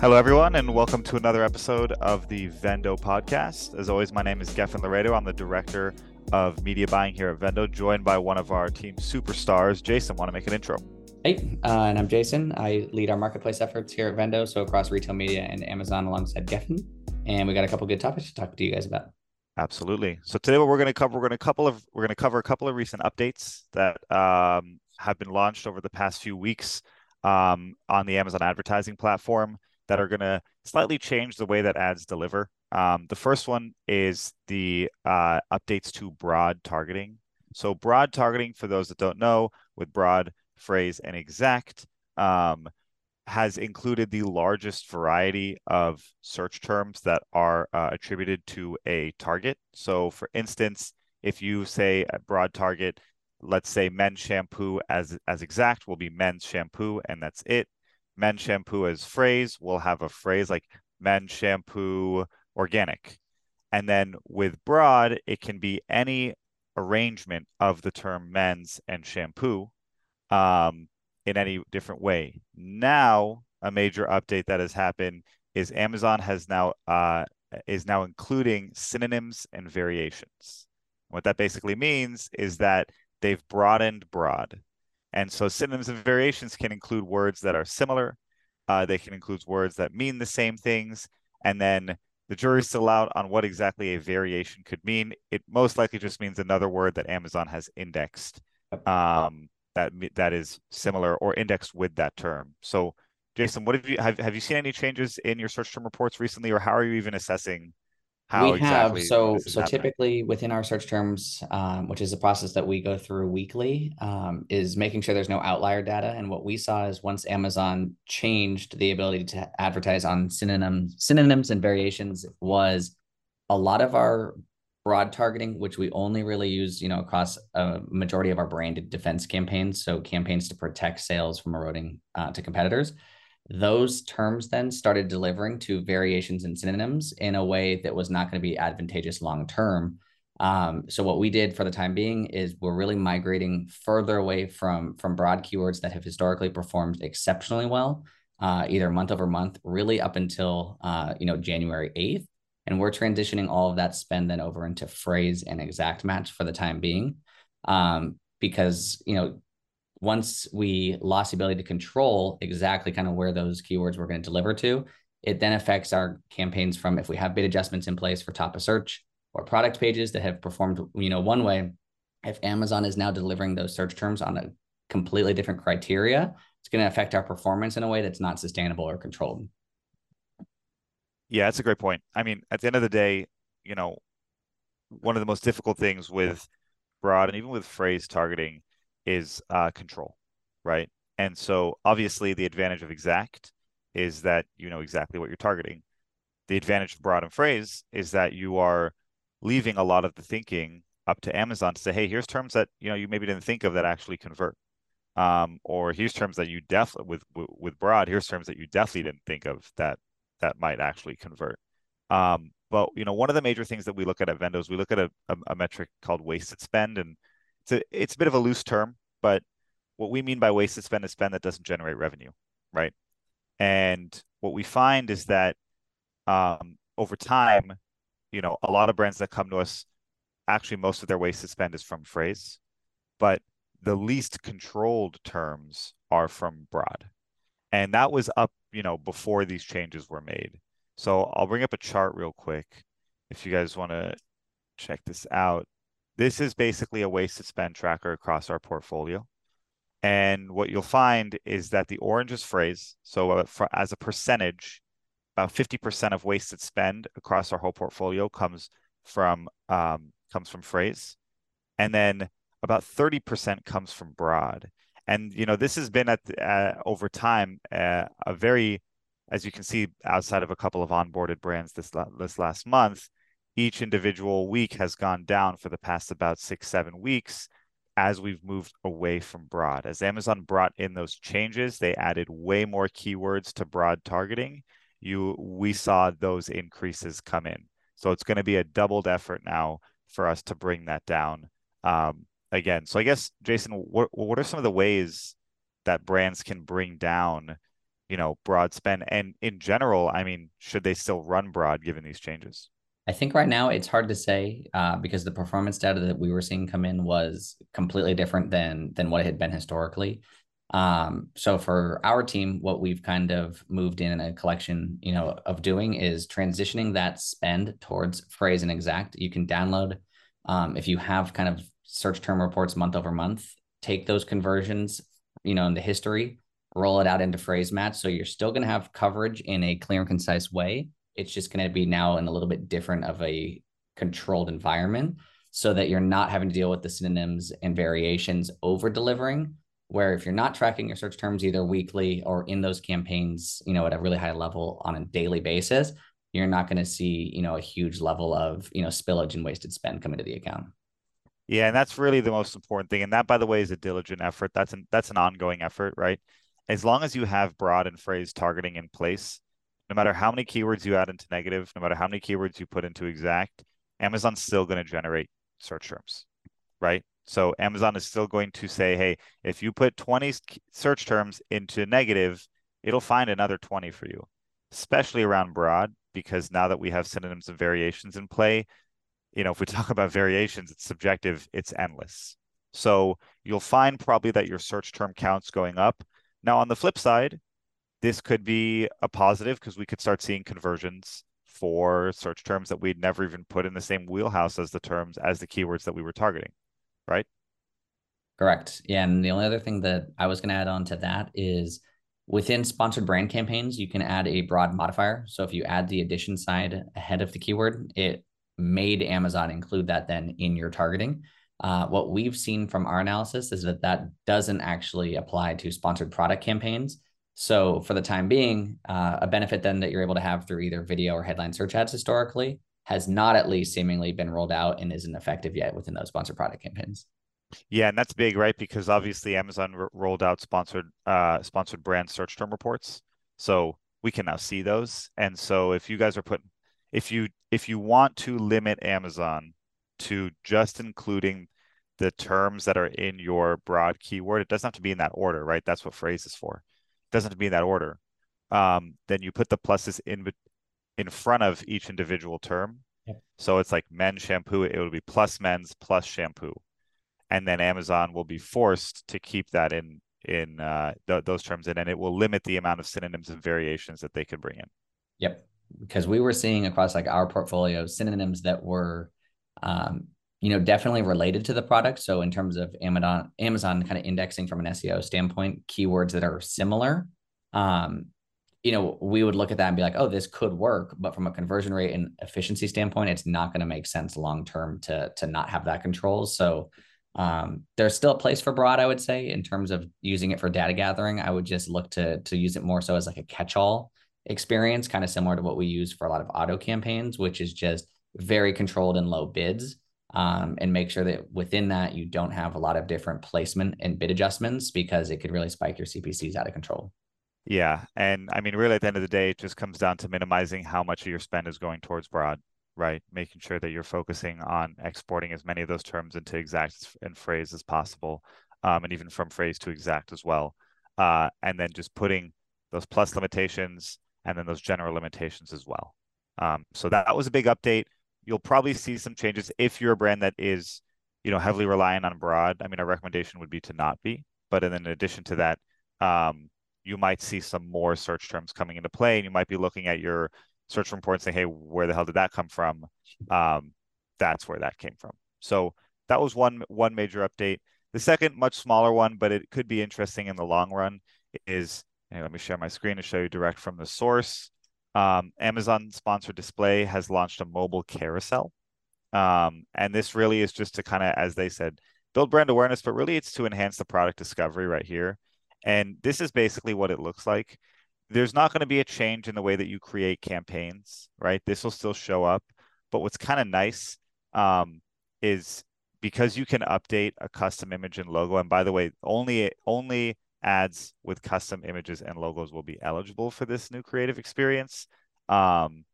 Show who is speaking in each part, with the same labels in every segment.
Speaker 1: Hello, everyone, and welcome to another episode of the Vendo podcast. As always, my name is Geffen Laredo. I'm the director of media buying here at Vendo, joined by one of our team superstars. Jason, want to make an intro?
Speaker 2: Hey, uh, and I'm Jason. I lead our marketplace efforts here at Vendo, so across retail media and Amazon alongside Geffen. And we got a couple good topics to talk to you guys about.
Speaker 1: Absolutely. So today, what we're going to cover, we're going to couple of we're going to cover a couple of recent updates that um, have been launched over the past few weeks um, on the Amazon advertising platform that are going to slightly change the way that ads deliver. Um, the first one is the uh, updates to broad targeting. So, broad targeting, for those that don't know, with broad, phrase, and exact, um, has included the largest variety of search terms that are uh, attributed to a target. So, for instance, if you say a broad target, let's say men's shampoo as as exact will be men's shampoo, and that's it men shampoo as phrase, we'll have a phrase like men shampoo organic. And then with broad, it can be any arrangement of the term men's and shampoo um, in any different way. Now, a major update that has happened is Amazon has now uh, is now including synonyms and variations. What that basically means is that they've broadened broad. And so synonyms and variations can include words that are similar. Uh, they can include words that mean the same things. And then the jury's still out on what exactly a variation could mean. It most likely just means another word that Amazon has indexed um, that that is similar or indexed with that term. So, Jason, what have you have, have you seen any changes in your search term reports recently, or how are you even assessing
Speaker 2: how we exactly have so so happening? typically within our search terms um, which is a process that we go through weekly um, is making sure there's no outlier data and what we saw is once amazon changed the ability to advertise on synonyms synonyms and variations was a lot of our broad targeting which we only really use you know across a majority of our branded defense campaigns so campaigns to protect sales from eroding uh, to competitors those terms then started delivering to variations and synonyms in a way that was not going to be advantageous long term. Um, so what we did for the time being is we're really migrating further away from from broad keywords that have historically performed exceptionally well, uh, either month over month, really up until uh, you know January eighth, and we're transitioning all of that spend then over into phrase and exact match for the time being, um, because you know once we lost the ability to control exactly kind of where those keywords we're going to deliver to, it then affects our campaigns from if we have bid adjustments in place for top of search or product pages that have performed, you know, one way. If Amazon is now delivering those search terms on a completely different criteria, it's going to affect our performance in a way that's not sustainable or controlled.
Speaker 1: Yeah, that's a great point. I mean, at the end of the day, you know, one of the most difficult things with broad and even with phrase targeting is uh, control, right? And so obviously the advantage of exact is that you know exactly what you're targeting. The advantage of broad and phrase is that you are leaving a lot of the thinking up to Amazon to say, hey, here's terms that you know you maybe didn't think of that actually convert. Um, or here's terms that you definitely with with broad, here's terms that you definitely didn't think of that that might actually convert. Um, but you know, one of the major things that we look at at Vendos, we look at a, a, a metric called wasted spend, and it's a it's a bit of a loose term, but what we mean by wasted spend is spend that doesn't generate revenue, right? And what we find is that um, over time, you know, a lot of brands that come to us, actually most of their wasted spend is from phrase, but the least controlled terms are from broad. And that was up, you know, before these changes were made. So I'll bring up a chart real quick if you guys want to check this out. This is basically a wasted spend tracker across our portfolio. And what you'll find is that the orange is phrase. So uh, as a percentage, about 50% of wasted spend across our whole portfolio comes from um, comes from phrase. And then about 30% comes from broad. And you know, this has been at uh, over time uh, a very as you can see outside of a couple of onboarded brands this this last month, each individual week has gone down for the past about six, seven weeks as we've moved away from broad. As Amazon brought in those changes, they added way more keywords to broad targeting. You we saw those increases come in. So it's going to be a doubled effort now for us to bring that down um, again. So I guess Jason, what what are some of the ways that brands can bring down, you know, broad spend? And in general, I mean, should they still run broad given these changes?
Speaker 2: I think right now it's hard to say uh, because the performance data that we were seeing come in was completely different than than what it had been historically. Um, so for our team, what we've kind of moved in a collection, you know, of doing is transitioning that spend towards phrase and exact. You can download um, if you have kind of search term reports month over month, take those conversions, you know, in the history, roll it out into phrase match. So you're still going to have coverage in a clear and concise way. It's just going to be now in a little bit different of a controlled environment so that you're not having to deal with the synonyms and variations over delivering where if you're not tracking your search terms either weekly or in those campaigns, you know, at a really high level on a daily basis, you're not going to see, you know, a huge level of, you know, spillage and wasted spend coming to the account.
Speaker 1: Yeah, and that's really the most important thing. And that, by the way, is a diligent effort. That's an that's an ongoing effort, right? As long as you have broad and phrase targeting in place, no matter how many keywords you add into negative, no matter how many keywords you put into exact, Amazon's still going to generate search terms, right? So Amazon is still going to say, hey, if you put 20 search terms into negative, it'll find another 20 for you, especially around broad, because now that we have synonyms and variations in play, you know, if we talk about variations, it's subjective, it's endless. So you'll find probably that your search term counts going up. Now, on the flip side, this could be a positive because we could start seeing conversions for search terms that we'd never even put in the same wheelhouse as the terms as the keywords that we were targeting right?
Speaker 2: Correct. Yeah. And the only other thing that I was going to add on to that is within sponsored brand campaigns, you can add a broad modifier. So if you add the addition side ahead of the keyword, it made Amazon include that then in your targeting. Uh, what we've seen from our analysis is that that doesn't actually apply to sponsored product campaigns. So for the time being, uh, a benefit then that you're able to have through either video or headline search ads historically has not at least seemingly been rolled out and isn't effective yet within those sponsored product campaigns.
Speaker 1: Yeah, and that's big, right? Because obviously Amazon r- rolled out sponsored uh sponsored brand search term reports. So we can now see those. And so if you guys are putting if you if you want to limit Amazon to just including the terms that are in your broad keyword, it doesn't have to be in that order, right? That's what phrase is for. Doesn't have to be in that order. Um, then you put the pluses in in front of each individual term. Yep. So it's like men's shampoo, it will be plus men's plus shampoo. And then Amazon will be forced to keep that in in uh, th- those terms in, and it will limit the amount of synonyms and variations that they could bring in.
Speaker 2: Yep, because we were seeing across like our portfolio synonyms that were, um, you know, definitely related to the product. So in terms of Amazon, Amazon kind of indexing from an SEO standpoint, keywords that are similar, um, you know, we would look at that and be like, oh, this could work, but from a conversion rate and efficiency standpoint, it's not going to make sense long term to to not have that control. So um, there's still a place for broad, I would say, in terms of using it for data gathering. I would just look to to use it more so as like a catch-all experience, kind of similar to what we use for a lot of auto campaigns, which is just very controlled and low bids. Um, and make sure that within that you don't have a lot of different placement and bid adjustments because it could really spike your CPCs out of control.
Speaker 1: Yeah. And I mean, really, at the end of the day, it just comes down to minimizing how much of your spend is going towards broad, right? Making sure that you're focusing on exporting as many of those terms into exact and phrase as possible, um, and even from phrase to exact as well. Uh, and then just putting those plus limitations and then those general limitations as well. Um, so that, that was a big update. You'll probably see some changes if you're a brand that is, you know, heavily reliant on broad. I mean, our recommendation would be to not be. But in addition to that, um, you might see some more search terms coming into play and you might be looking at your search report and say hey where the hell did that come from um, that's where that came from so that was one one major update the second much smaller one but it could be interesting in the long run is hey, let me share my screen to show you direct from the source um, amazon sponsored display has launched a mobile carousel um, and this really is just to kind of as they said build brand awareness but really it's to enhance the product discovery right here and this is basically what it looks like. There's not going to be a change in the way that you create campaigns, right? This will still show up. But what's kind of nice um, is because you can update a custom image and logo. And by the way, only only ads with custom images and logos will be eligible for this new creative experience. Um,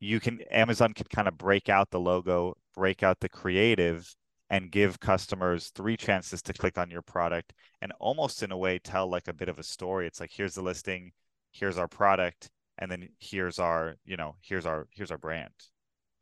Speaker 1: you can Amazon can kind of break out the logo, break out the creative, and give customers three chances to click on your product and almost in a way tell like a bit of a story. It's like here's the listing, here's our product, and then here's our, you know, here's our here's our brand.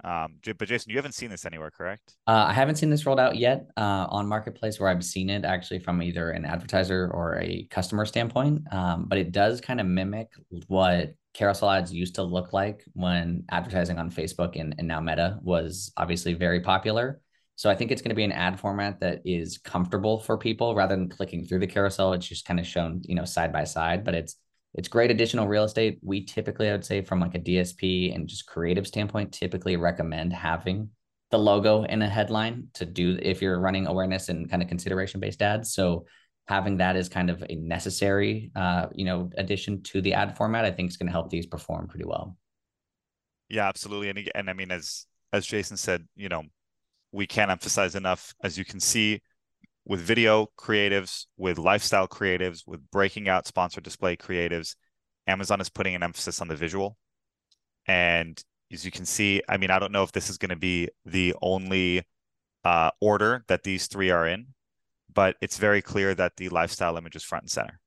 Speaker 1: Um, but Jason, you haven't seen this anywhere, correct?
Speaker 2: Uh, I haven't seen this rolled out yet uh, on Marketplace, where I've seen it actually from either an advertiser or a customer standpoint. Um, but it does kind of mimic what carousel ads used to look like when advertising on Facebook and, and now Meta was obviously very popular. So I think it's going to be an ad format that is comfortable for people rather than clicking through the carousel. It's just kind of shown, you know, side by side, but it's it's great additional real estate. We typically, I would say, from like a DSP and just creative standpoint, typically recommend having the logo in a headline to do if you're running awareness and kind of consideration based ads. So having that is kind of a necessary, uh, you know, addition to the ad format, I think is going to help these perform pretty well.
Speaker 1: Yeah, absolutely. And and I mean, as as Jason said, you know, we can't emphasize enough. As you can see, with video creatives, with lifestyle creatives, with breaking out sponsored display creatives, Amazon is putting an emphasis on the visual. And as you can see, I mean, I don't know if this is going to be the only uh, order that these three are in, but it's very clear that the lifestyle image is front and center.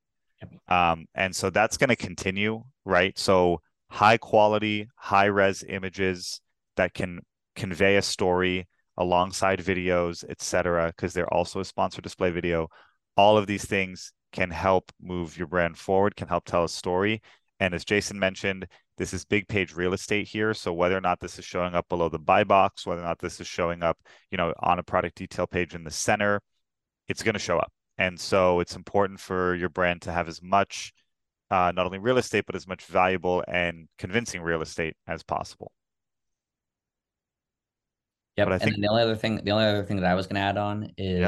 Speaker 1: Um, and so that's going to continue, right? So high quality, high res images that can convey a story alongside videos, etc., because they're also a sponsored display video. All of these things can help move your brand forward, can help tell a story. And as Jason mentioned, this is big page real estate here. So whether or not this is showing up below the buy box, whether or not this is showing up, you know, on a product detail page in the center, it's going to show up. And so it's important for your brand to have as much, uh, not only real estate, but as much valuable and convincing real estate as possible.
Speaker 2: Yep. and think... the only other thing, the only other thing that I was going to add on is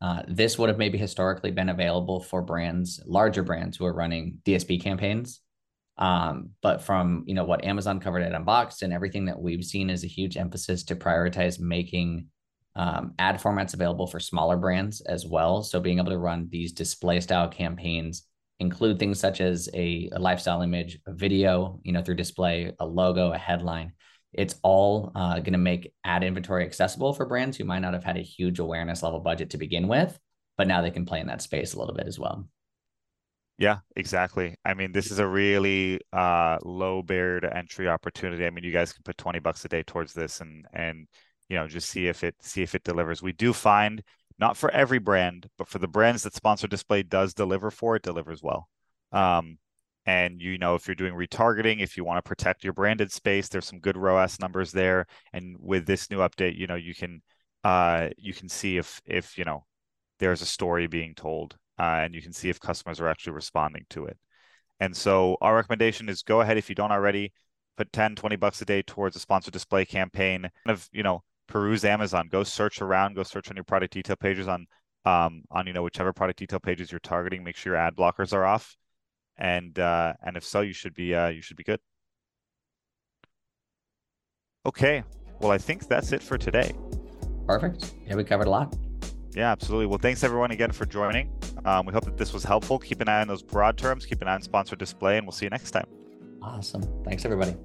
Speaker 2: yeah. uh, this would have maybe historically been available for brands, larger brands who are running DSP campaigns. Um, but from you know what Amazon covered at Unboxed and everything that we've seen is a huge emphasis to prioritize making um, ad formats available for smaller brands as well. So being able to run these display style campaigns include things such as a, a lifestyle image, a video, you know, through display, a logo, a headline it's all uh, going to make ad inventory accessible for brands who might not have had a huge awareness level budget to begin with, but now they can play in that space a little bit as well.
Speaker 1: Yeah, exactly. I mean, this is a really uh, low barrier to entry opportunity. I mean, you guys can put 20 bucks a day towards this and and you know, just see if it see if it delivers. We do find not for every brand, but for the brands that sponsor display does deliver for, it delivers well. Um, and you know if you're doing retargeting if you want to protect your branded space there's some good ROAS numbers there. And with this new update you know you can uh you can see if if you know there's a story being told uh, and you can see if customers are actually responding to it. And so our recommendation is go ahead if you don't already put 10 20 bucks a day towards a sponsored display campaign. Kind of you know peruse amazon. Go search around go search on your product detail pages on um on you know whichever product detail pages you're targeting. Make sure your ad blockers are off and uh, and if so, you should be uh, you should be good. Okay, well, I think that's it for today.
Speaker 2: Perfect. Yeah, we covered a lot.
Speaker 1: Yeah, absolutely. Well, thanks everyone again for joining. Um, we hope that this was helpful. Keep an eye on those broad terms. Keep an eye on sponsored display, and we'll see you next time.
Speaker 2: Awesome. Thanks, everybody.